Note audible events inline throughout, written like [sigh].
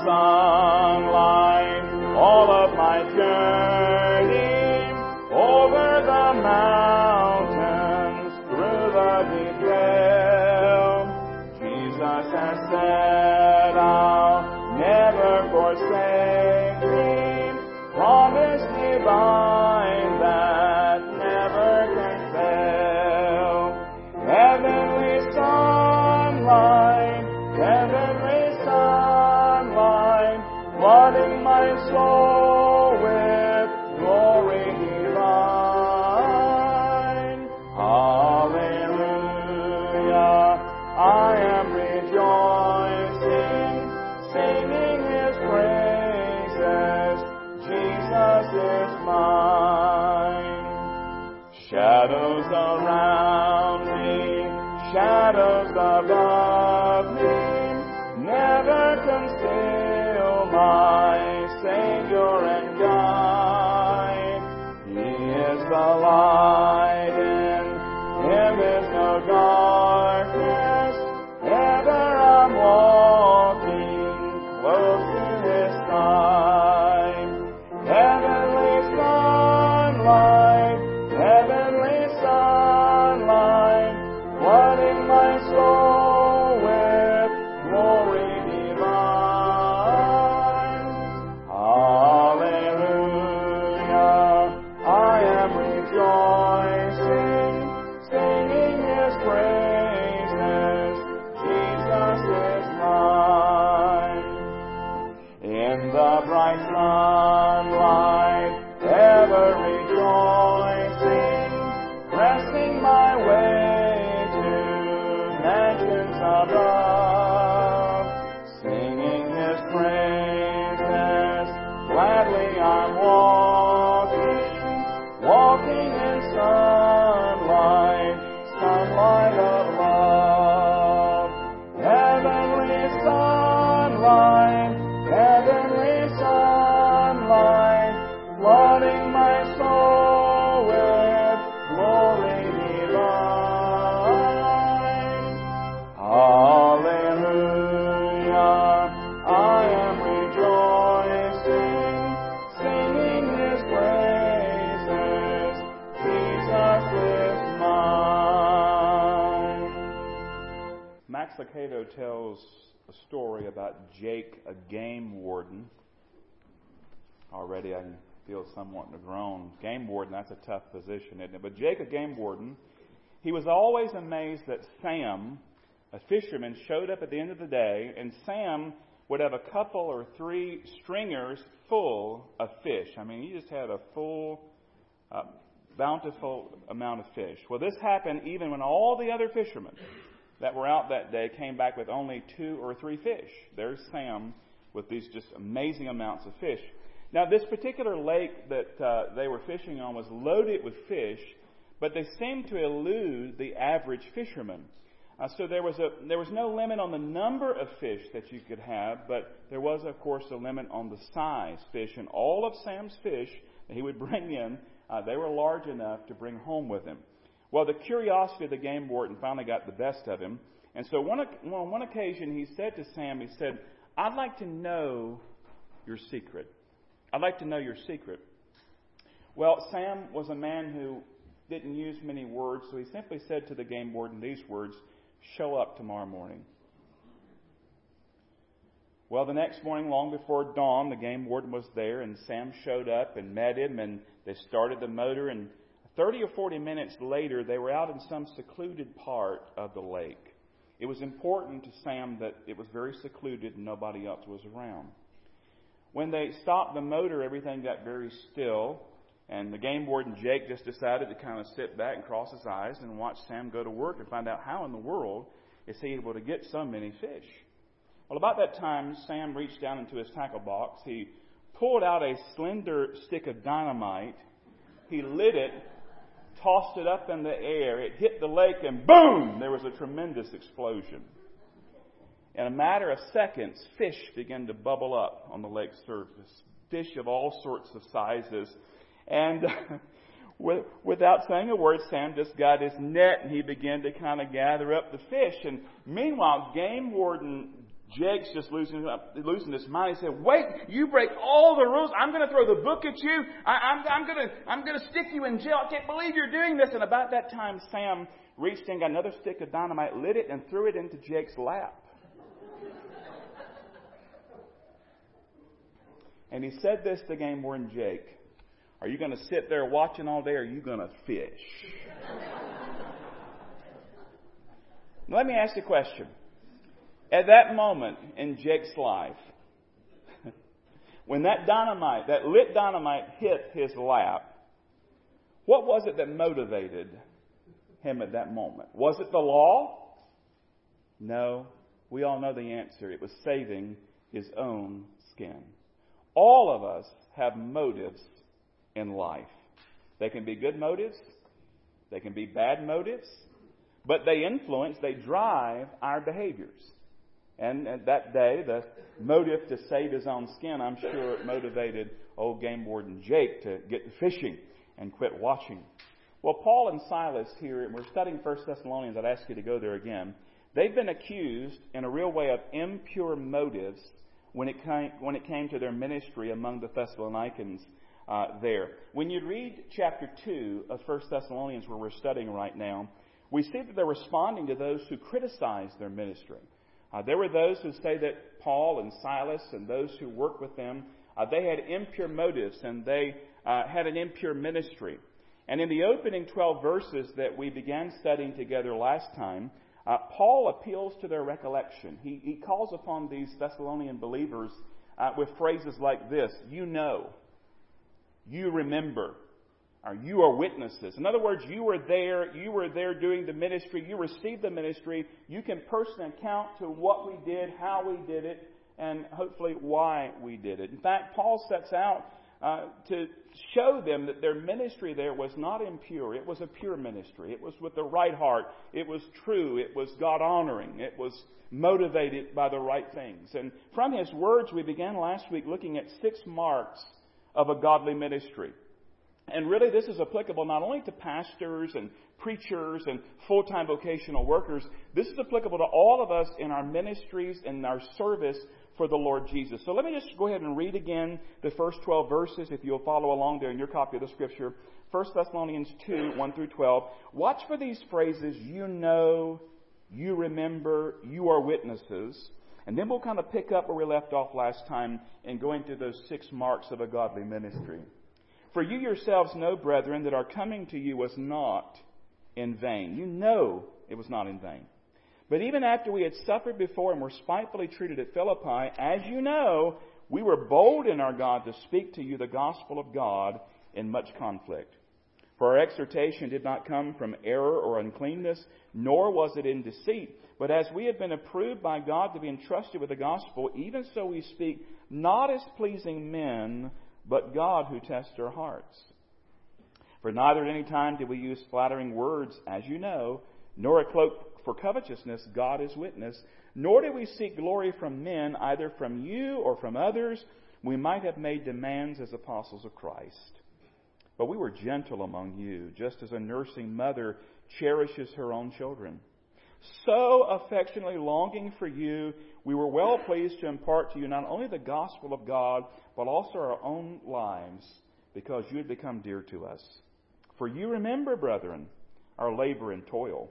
sunlight, Shadows around me, shadows above me, never conceal my Savior and guide. He is the light, Max Lucado tells a story about Jake, a game warden. Already I can feel somewhat in the groan. Game warden, that's a tough position, isn't it? But Jake, a game warden, he was always amazed that Sam, a fisherman, showed up at the end of the day, and Sam would have a couple or three stringers full of fish. I mean, he just had a full, uh, bountiful amount of fish. Well, this happened even when all the other fishermen that were out that day came back with only two or three fish. There's Sam with these just amazing amounts of fish. Now, this particular lake that uh, they were fishing on was loaded with fish, but they seemed to elude the average fisherman. Uh, so there was a there was no limit on the number of fish that you could have, but there was, of course, a limit on the size fish. And all of Sam's fish that he would [laughs] bring in, uh, they were large enough to bring home with him. Well, the curiosity of the game warden finally got the best of him, and so one, on one occasion he said to Sam, he said, "I'd like to know your secret. I'd like to know your secret." Well, Sam was a man who didn't use many words, so he simply said to the game warden these words Show up tomorrow morning. Well, the next morning, long before dawn, the game warden was there, and Sam showed up and met him, and they started the motor. And 30 or 40 minutes later, they were out in some secluded part of the lake. It was important to Sam that it was very secluded and nobody else was around. When they stopped the motor, everything got very still, and the game warden Jake just decided to kind of sit back and cross his eyes and watch Sam go to work and find out how in the world is he able to get so many fish. Well, about that time, Sam reached down into his tackle box. He pulled out a slender stick of dynamite. He lit it, tossed it up in the air. It hit the lake, and boom! There was a tremendous explosion. In a matter of seconds, fish began to bubble up on the lake's surface. Fish of all sorts of sizes. And [laughs] without saying a word, Sam just got his net and he began to kind of gather up the fish. And meanwhile, game warden Jake's just losing, losing his mind. He said, wait, you break all the rules. I'm going to throw the book at you. I, I'm, I'm going to, I'm going to stick you in jail. I can't believe you're doing this. And about that time, Sam reached in, got another stick of dynamite, lit it, and threw it into Jake's lap. and he said this to game warden Jake. Are you going to sit there watching all day or are you going to fish? [laughs] Let me ask you a question. At that moment in Jake's life, [laughs] when that dynamite, that lit dynamite hit his lap, what was it that motivated him at that moment? Was it the law? No. We all know the answer. It was saving his own skin. All of us have motives in life. They can be good motives, they can be bad motives, but they influence, they drive our behaviors. And, that day, the motive to save his own skin, I'm sure it motivated old game warden Jake to get fishing and quit watching. Well, Paul and Silas here, and we're studying 1 Thessalonians, I'd ask you to go there again. They've been accused in a real way of impure motives when it came, when it came to their ministry among the Thessalonians uh, there. When you read chapter 2 of 1 Thessalonians, where we're studying right now, we see that they're responding to those who criticize their ministry. Uh, there were those who say that Paul and Silas and those who worked with them, uh, they had impure motives and they uh, had an impure ministry. And in the opening 12 verses that we began studying together last time, uh, Paul appeals to their recollection. He, he calls upon these Thessalonian believers uh, with phrases like this You know, you remember, or you are witnesses. In other words, you were there, you were there doing the ministry, you received the ministry, you can personally account to what we did, how we did it, and hopefully why we did it. In fact, Paul sets out uh, to show them that their ministry there was not impure. It was a pure ministry. It was with the right heart. It was true. It was God honoring. It was motivated by the right things. And from his words, we began last week looking at six marks of a godly ministry. And really, this is applicable not only to pastors and preachers and full time vocational workers, this is applicable to all of us in our ministries and our service for the Lord Jesus. So let me just go ahead and read again the first 12 verses if you'll follow along there in your copy of the scripture. 1 Thessalonians 2, 1 through 12. Watch for these phrases, you know, you remember, you are witnesses. And then we'll kind of pick up where we left off last time and go into those six marks of a godly ministry. For you yourselves know, brethren, that our coming to you was not in vain. You know it was not in vain. But even after we had suffered before and were spitefully treated at Philippi, as you know, we were bold in our God to speak to you the gospel of God in much conflict. For our exhortation did not come from error or uncleanness, nor was it in deceit. But as we have been approved by God to be entrusted with the gospel, even so we speak, not as pleasing men, but God who tests our hearts. For neither at any time did we use flattering words, as you know, nor a cloak for covetousness, God is witness. Nor did we seek glory from men, either from you or from others. We might have made demands as apostles of Christ. But we were gentle among you, just as a nursing mother cherishes her own children. So affectionately longing for you, we were well pleased to impart to you not only the gospel of God, but also our own lives, because you had become dear to us. For you remember, brethren, our labor and toil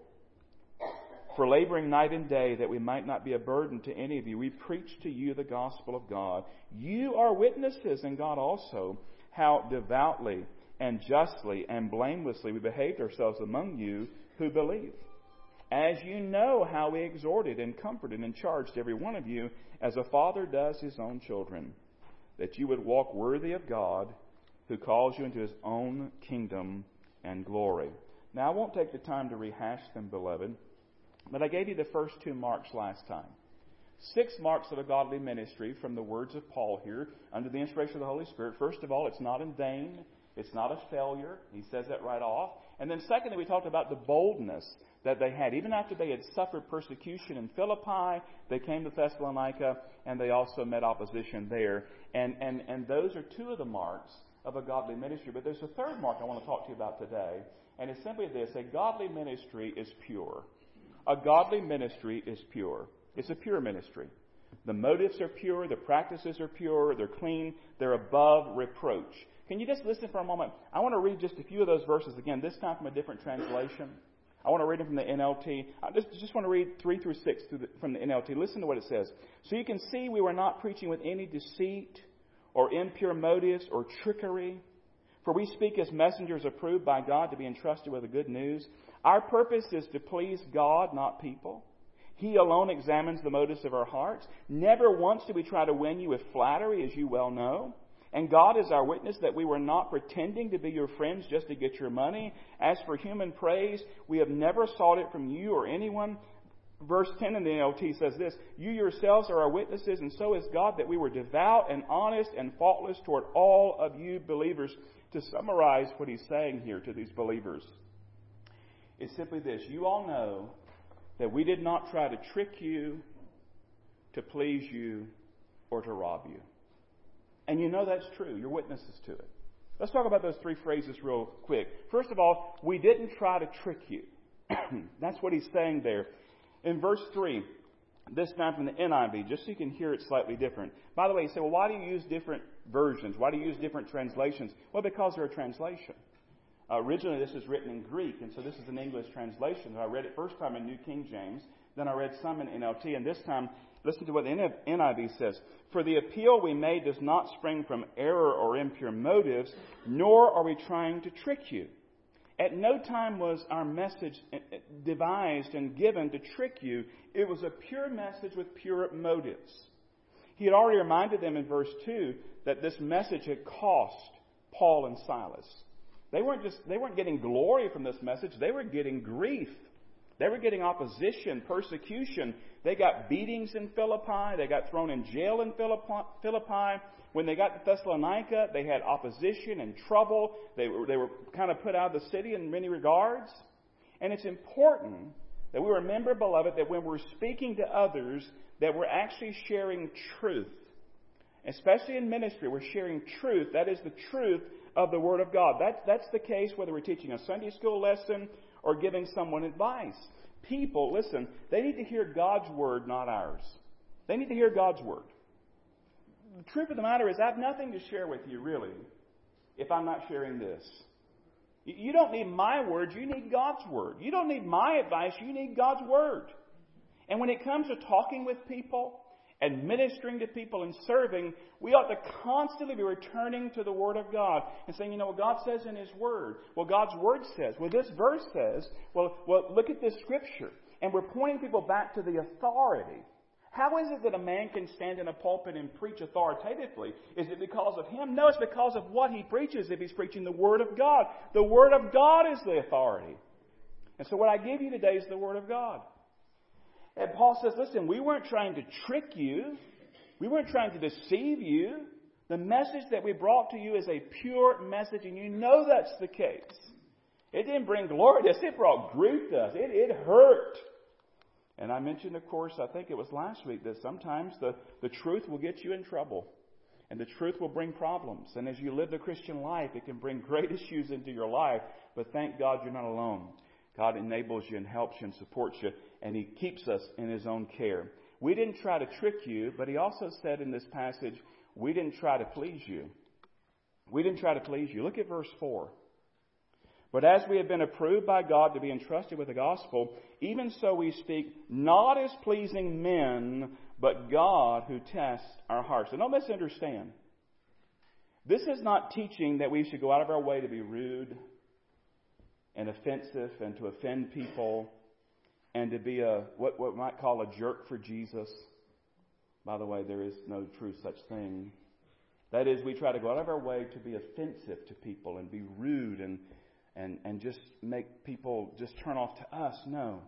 for laboring night and day that we might not be a burden to any of you, we preach to you the gospel of God. You are witnesses, and God also, how devoutly and justly and blamelessly we behaved ourselves among you who believe. As you know how we exhorted and comforted and charged every one of you, as a father does his own children, that you would walk worthy of God, who calls you into his own kingdom and glory. Now, I won't take the time to rehash them, beloved. But I gave you the first two marks last time. Six marks of a godly ministry from the words of Paul here under the inspiration of the Holy Spirit. First of all, it's not in vain. It's not a failure. He says that right off. And then secondly, we talked about the boldness that they had. Even after they had suffered persecution in Philippi, they came to Thessalonica and they also met opposition there. And, and, and those are two of the marks of a godly ministry. But there's a third mark I want to talk to you about today. And it's simply this. A godly ministry is pure. A godly ministry is pure. It's a pure ministry. The motives are pure, the practices are pure, they're clean, they're above reproach. Can you just listen for a moment? I want to read just a few of those verses again, this time from a different translation. I want to read them from the NLT. I just, just want to read 3 through 6 through the, from the NLT. Listen to what it says. So you can see we were not preaching with any deceit or impure motives or trickery. For we speak as messengers approved by God to be entrusted with the good news. Our purpose is to please God, not people. He alone examines the motives of our hearts. Never once do we try to win you with flattery, as you well know. And God is our witness that we were not pretending to be your friends just to get your money. As for human praise, we have never sought it from you or anyone. Verse 10 in the NLT says this You yourselves are our witnesses, and so is God, that we were devout and honest and faultless toward all of you believers. To summarize what he's saying here to these believers, it's simply this You all know that we did not try to trick you, to please you, or to rob you. And you know that's true. You're witnesses to it. Let's talk about those three phrases real quick. First of all, we didn't try to trick you. [clears throat] that's what he's saying there. In verse 3, this time from the NIV, just so you can hear it slightly different. By the way, you say, well, why do you use different versions? Why do you use different translations? Well, because they're a translation. Uh, originally, this is written in Greek, and so this is an English translation. I read it first time in New King James, then I read some in NLT, and this time Listen to what the NIV says. For the appeal we made does not spring from error or impure motives, nor are we trying to trick you. At no time was our message uh, uh, devised and given to trick you. It was a pure message with pure motives. He had already reminded them in verse 2 that this message had cost Paul and Silas. They weren't just, they weren't getting glory from this message, they were getting grief. They were getting opposition, persecution. They got beatings in Philippi. They got thrown in jail in Philippi. When they got to Thessalonica, they had opposition and trouble. They were, they were kind of put out of the city in many regards. And it's important that we remember, beloved, that when we're speaking to others, that we're actually sharing truth. Especially in ministry, we're sharing truth. That is the truth of the Word of God. That, that's the case whether we're teaching a Sunday school lesson or giving someone advice. People, listen, they need to hear God's word, not ours. They need to hear God's word. The truth of the matter is, I have nothing to share with you, really, if I'm not sharing this. You don't need my words, you need God's word. You don't need my advice, you need God's word. And when it comes to talking with people, and ministering to people and serving, we ought to constantly be returning to the Word of God and saying, you know, what God says in His Word. Well, God's Word says. Well, this verse says. Well, well, look at this Scripture. And we're pointing people back to the authority. How is it that a man can stand in a pulpit and preach authoritatively? Is it because of him? No, it's because of what he preaches if he's preaching the Word of God. The Word of God is the authority. And so what I give you today is the Word of God. And Paul says, listen, we weren't trying to trick you. We weren't trying to deceive you. The message that we brought to you is a pure message, and you know that's the case. It didn't bring glory to us, it brought grief to us. It, it hurt. And I mentioned, of course, I think it was last week, that sometimes the, the truth will get you in trouble. And the truth will bring problems. And as you live the Christian life, it can bring [laughs] great issues into your life. But thank God you're not alone. God enables you and helps you and supports you and He keeps us in His own care. We didn't try to trick you, but He also said in this passage, we didn't try to please you. We didn't try to please you. Look at verse 4. But as we have been approved by God to be entrusted with the gospel, even so we speak not as pleasing men, but God who tests our hearts. And don't misunderstand. This is not teaching that we should go out of our way to be rude and offensive and to offend people and to be a what what might call a jerk for Jesus. By the way, there is no true such thing. That is, we try to go out of our way to be offensive to people and be rude and and and just make people just turn off to us. No.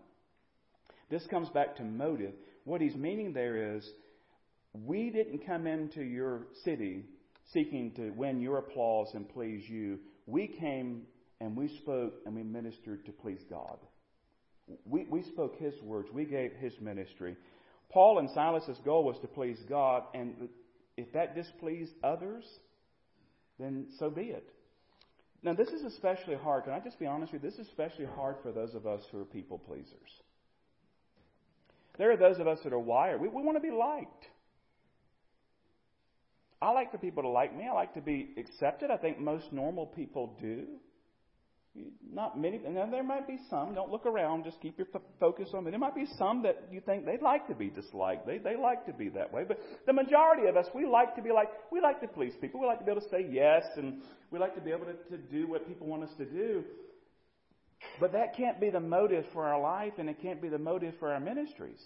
This comes back to motive. What he's meaning there is we didn't come into your city seeking to win your applause and please you. We came and we spoke and we ministered to please God. We, we spoke his words. We gave his ministry. Paul and Silas's goal was to please God, and if that displeased others, then so be it. Now, this is especially hard. Can I just be honest with you? This is especially hard for those of us who are people pleasers. There are those of us that are wired. We, we want to be liked. I like for people to like me. I like to be accepted. I think most normal people do. Not many, and there might be some. Don't look around. Just keep your focus on me. There might be some that you think they'd like to be disliked. They they like to be that way. But the majority of us, we like to be like we like to please people. We like to be able to say yes, and we like to be able to, to do what people want us to do. But that can't be the motive for our life, and it can't be the motive for our ministries.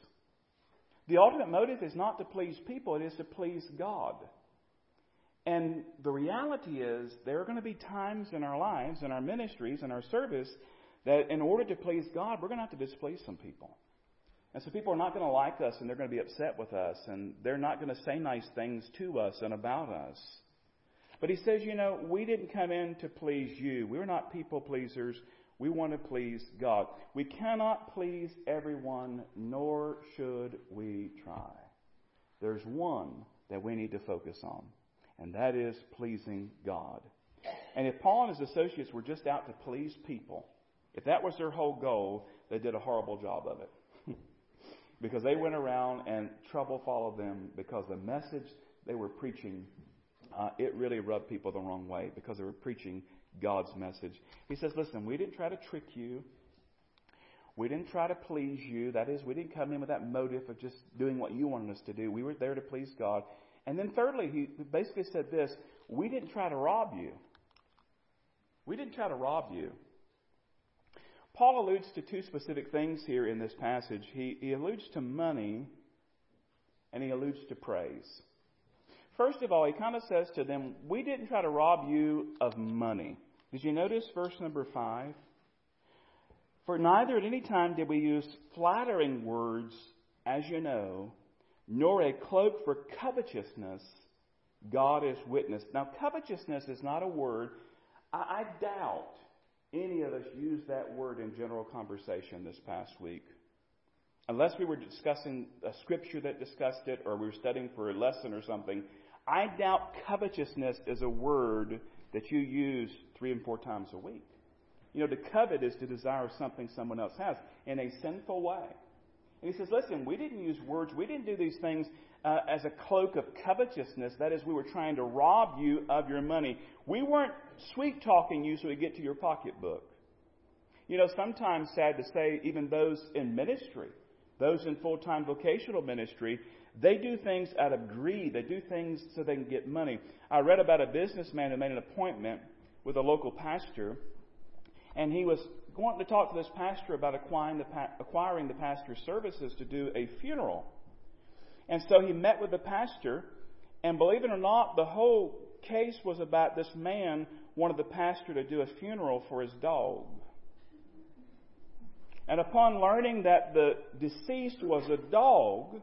The ultimate motive is not to please people; it is to please God. And the reality is, there are going to be times in our lives, in our ministries, in our service, that in order to please God, we're going to have to displease some people. And so people are not going to like us and they're going to be upset with us and they're not going to say nice things to us and about us. But he says, you know, we didn't come in to please you. We're not people pleasers. We want to please God. We cannot please everyone, nor should we try. There's one that we need to focus on and that is pleasing God. And if Paul and his associates were just out to please people, if that was their whole goal, they did a horrible job of it. [laughs] because they went around and trouble followed them because the message they were preaching, uh, it really rubbed people the wrong way because they were preaching God's message. He says, listen, we didn't try to trick you. We didn't try to please you. That is, we didn't come in with that motive of just doing what you wanted us to do. We were there to please God. And then thirdly, he basically said this We didn't try to rob you. We didn't try to rob you. Paul alludes to two specific things here in this passage. He, he alludes to money and he alludes to praise. First of all, he kind of says to them, We didn't try to rob you of money. Did you notice verse number 5? For neither at any time did we use flattering words, as you know, nor a cloak for covetousness, God is witness. Now, covetousness is not a word. I, I doubt any of us used that word in general conversation this past week. Unless we were discussing a scripture that discussed it or we were studying for a lesson or something, I doubt covetousness is a word that you use three and four times a week. You know, to covet is to desire something someone else has in a sinful way. And he says, listen, we didn't use words, we didn't do these things uh, as a cloak of covetousness. That is, we were trying to rob you of your money. We weren't sweet talking you so we get to your pocketbook. You know, sometimes, sad to say, even those in ministry, those in full time vocational ministry, they do things out of greed. They do things so they can get money. I read about a businessman who made an appointment with a local pastor, and he was wanting to talk to this pastor about acquiring the, acquiring the pastor's services to do a funeral. And so he met with the pastor, and believe it or not, the whole case was about this man wanted the pastor to do a funeral for his dog. And upon learning that the deceased was a dog,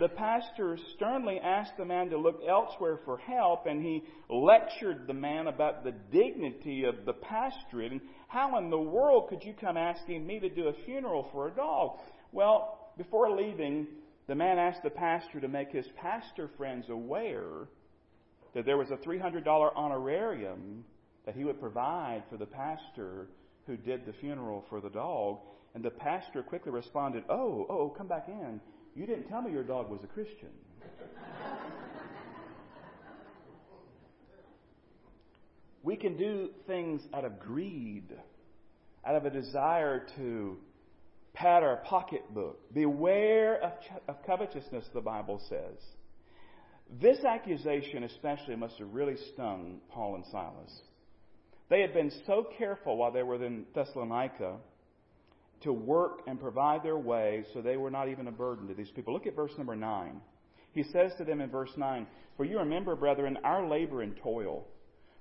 the pastor sternly asked the man to look elsewhere for help, and he lectured the man about the dignity of the pastorate how in the world could you come asking me to do a funeral for a dog? Well, before leaving, the man asked the pastor to make his pastor friends aware that there was a $300 honorarium that he would provide for the pastor who did the funeral for the dog. And the pastor quickly responded, Oh, oh, come back in. You didn't tell me your dog was a Christian. We can do things out of greed, out of a desire to pad our pocketbook. Beware of, of covetousness, the Bible says. This accusation, especially, must have really stung Paul and Silas. They had been so careful while they were in Thessalonica to work and provide their way so they were not even a burden to these people. Look at verse number 9. He says to them in verse 9, For you remember, brethren, our labor and toil.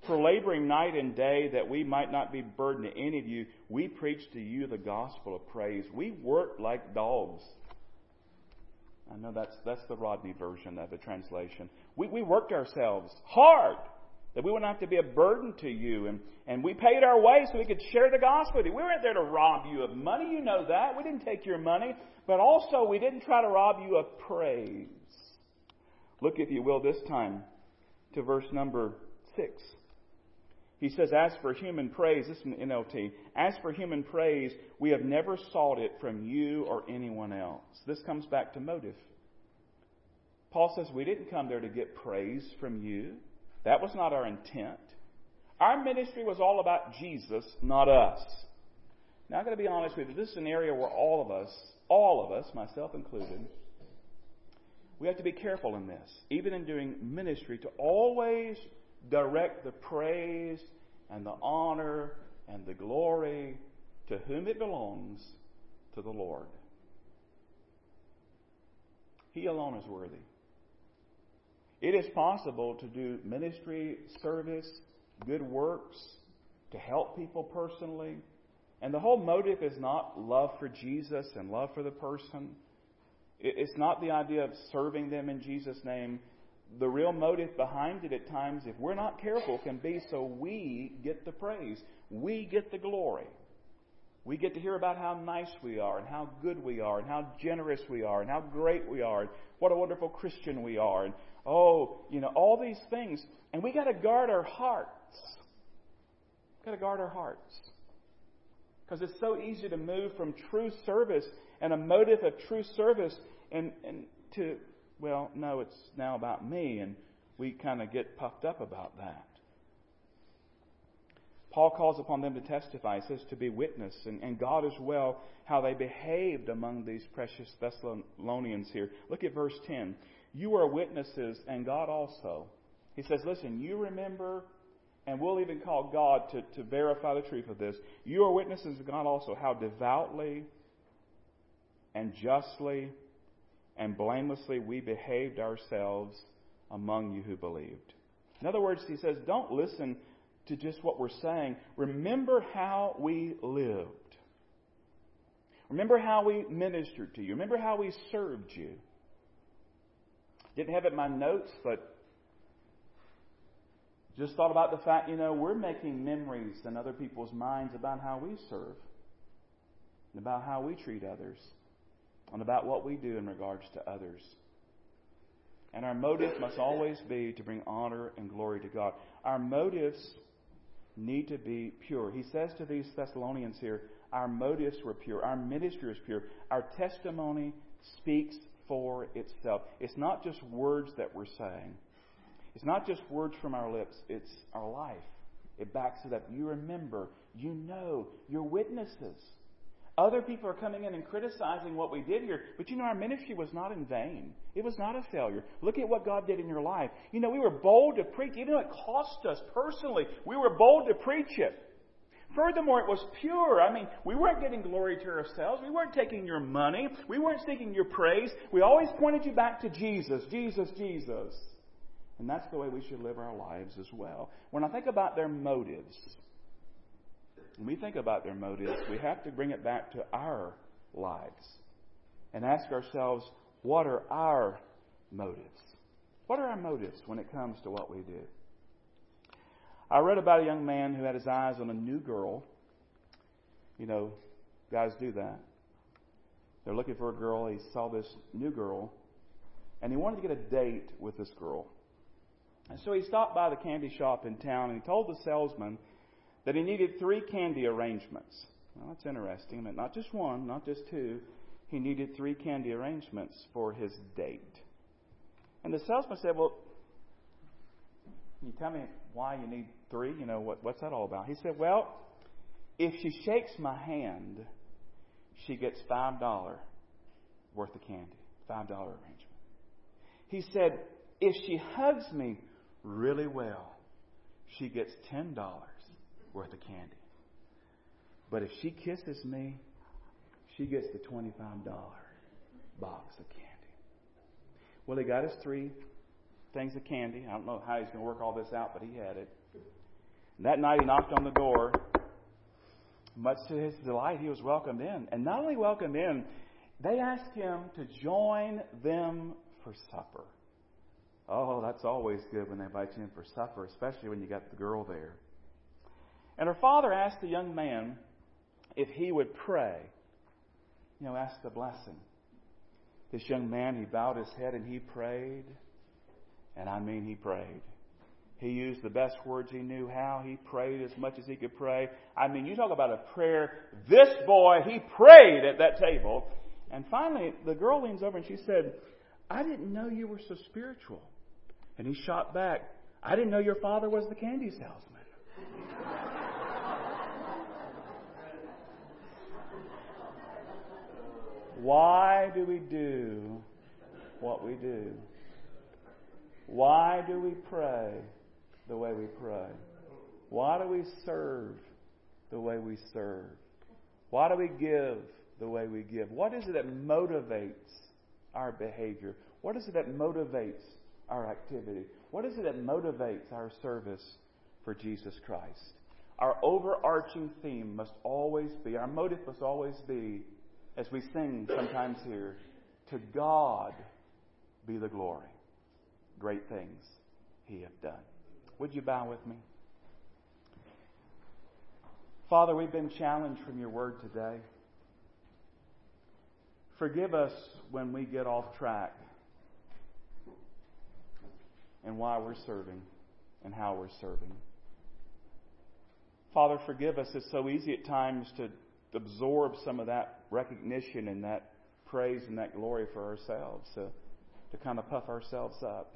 For laboring night and day that we might not be burdened to any of you, we preach to you the gospel of praise. We worked like dogs. I know that's, that's the Rodney version of the translation. We, we worked ourselves hard that we wouldn't have to be a burden to you. And, and we paid our way so we could share the gospel with you. We weren't there to rob you of money. You know that. We didn't take your money. But also, we didn't try to rob you of praise. Look, if you will, this time to verse number 6. He says, As for human praise, this is an NLT, as for human praise, we have never sought it from you or anyone else. This comes back to motive. Paul says, We didn't come there to get praise from you. That was not our intent. Our ministry was all about Jesus, not us. Now, I've got to be honest with you. This is an area where all of us, all of us, myself included, we have to be careful in this, even in doing ministry, to always direct the praise and the honor and the glory to whom it belongs to the Lord. He alone is worthy. It is possible to do ministry, service, good works, to help people personally. And the whole motive is not love for Jesus and love for the person. It's not the idea of serving them in Jesus' name. The real motive behind it at times, if we're not careful, can be so we get the praise. We get the glory. We get to hear about how nice we are and how good we are and how generous we are and how great we are and what a wonderful Christian we are and oh, you know, all these things. And we got to guard our hearts. Got to guard our hearts. Because it's so easy to move from true service and a motive of true service and, and to, well, no, it's now about me, and we kind of get puffed up about that. Paul calls upon them to testify. He says to be witness, and, and God as well, how they behaved among these precious Thessalonians here. Look at verse 10. You are witnesses, and God also. He says, listen, you remember, and we'll even call God to, to verify the truth of this. You are witnesses, of God also, how devoutly and justly and blamelessly we behaved ourselves among you who believed. In other words, he says, don't listen to just what we're saying. Remember how we lived. Remember how we ministered to you. Remember how we served you. Didn't have it in my notes, but just thought about the fact, you know, we're making memories in other people's minds about how we serve, and about how we treat others, and about what we do in regards to others. And our motive must always be to bring honor and glory to God. Our motives need to be pure. He says to these Thessalonians here, our motives were pure. Our ministry is pure. Our testimony speaks for itself. It's not just words that we're saying. It's not just words from our lips. It's our life. It backs it up. You remember. You know. You're witnesses. Other people are coming in and criticizing what we did here, but you know, our ministry was not in vain. It was not a failure. Look at what God did in your life. You know, we were bold to preach, even though it cost us personally. We were bold to preach it. Furthermore, it was pure. I mean, we weren't getting glory to ourselves. We weren't taking your money. We weren't seeking your praise. We always pointed you back to Jesus, Jesus, Jesus. And that's the way we should live our lives as well. When I think about their motives, when we think about their motives, we have to bring it back to our lives and ask ourselves, what are our motives? What are our motives when it comes to what we do? I read about a young man who had his eyes on a new girl. You know, guys do that. They're looking for a girl. He saw this new girl, and he wanted to get a date with this girl. And so he stopped by the candy shop in town and he told the salesman that he needed three candy arrangements. Well, that's interesting. Mean, not just one, not just two. He needed three candy arrangements for his date. And the salesman said, Well, you tell me why you need three? You know, what, what's that all about? He said, Well, if she shakes my hand, she gets $5 worth of candy. $5 arrangement. He said, If she hugs me really well, she gets $10 worth of candy. But if she kisses me, she gets the $25 box of candy. Well, he got his three things of candy. I don't know how he's going to work all this out, but he had it. And that night he knocked on the door. Much to his delight, he was welcomed in. And not only welcomed in, they asked him to join them for supper. Oh, that's always good when they invite you in for supper, especially when you got the girl there. And her father asked the young man if he would pray. You know, ask the blessing. This young man, he bowed his head and he prayed. And I mean, he prayed. He used the best words he knew how. He prayed as much as he could pray. I mean, you talk about a prayer. This boy, he prayed at that table. And finally, the girl leans over and she said, I didn't know you were so spiritual. And he shot back, I didn't know your father was the candy salesman. [laughs] Why do we do what we do? Why do we pray the way we pray? Why do we serve the way we serve? Why do we give the way we give? What is it that motivates our behavior? What is it that motivates our activity? What is it that motivates our service for Jesus Christ? Our overarching theme must always be, our motive must always be, as we sing sometimes here, to God be the glory. Great things He hath done. Would you bow with me? Father, we've been challenged from your word today. Forgive us when we get off track and why we're serving and how we're serving. Father, forgive us. It's so easy at times to absorb some of that recognition and that praise and that glory for ourselves, to, to kind of puff ourselves up.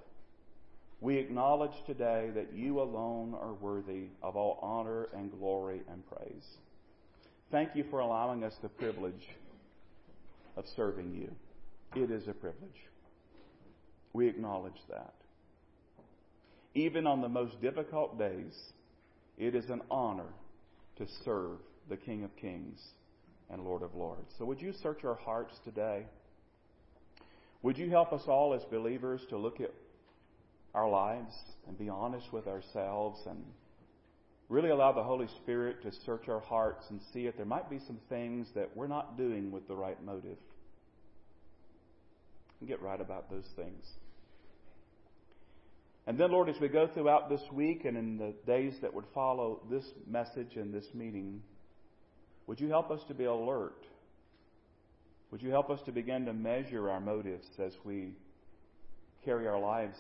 We acknowledge today that you alone are worthy of all honor and glory and praise. Thank you for allowing us the privilege of serving you. It is a privilege. We acknowledge that. Even on the most difficult days, it is an honor to serve the King of Kings and Lord of Lords. So, would you search our hearts today? Would you help us all as believers to look at our lives and be honest with ourselves and really allow the Holy Spirit to search our hearts and see if there might be some things that we're not doing with the right motive? And get right about those things. And then, Lord, as we go throughout this week and in the days that would follow this message and this meeting, would you help us to be alert? Would you help us to begin to measure our motives as we carry our lives?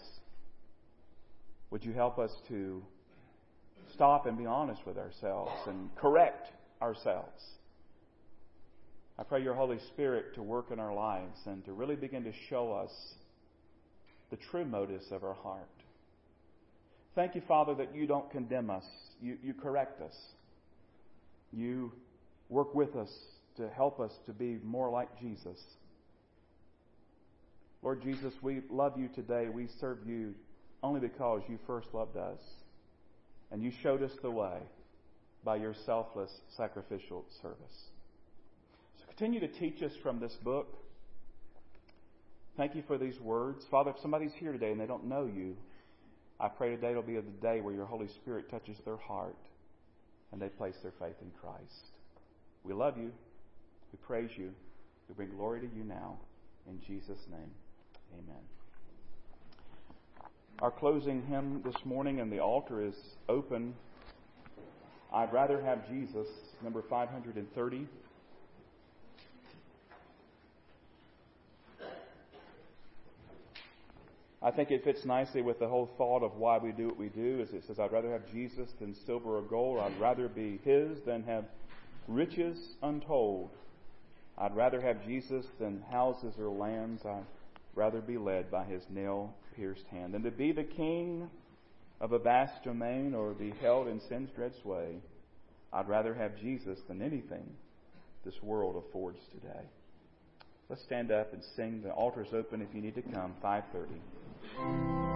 Would you help us to stop and be honest with ourselves and correct ourselves? I pray your Holy Spirit to work in our lives and to really begin to show us the true motives of our heart. Thank you, Father, that you don't condemn us. You, you correct us. You work with us to help us to be more like Jesus. Lord Jesus, we love you today. We serve you only because you first loved us. And you showed us the way by your selfless, sacrificial service. So continue to teach us from this book. Thank you for these words. Father, if somebody's here today and they don't know you, I pray today will be the day where your Holy Spirit touches their heart and they place their faith in Christ. We love you. We praise you. We bring glory to you now. In Jesus' name, amen. Our closing hymn this morning, and the altar is open. I'd rather have Jesus, number 530. I think it fits nicely with the whole thought of why we do what we do. Is it says, "I'd rather have Jesus than silver or gold. I'd rather be His than have riches untold. I'd rather have Jesus than houses or lands. I'd rather be led by His nail-pierced hand than to be the king of a vast domain or be held in sin's dread sway. I'd rather have Jesus than anything this world affords today." Let's stand up and sing. The altar's open if you need to come. 530.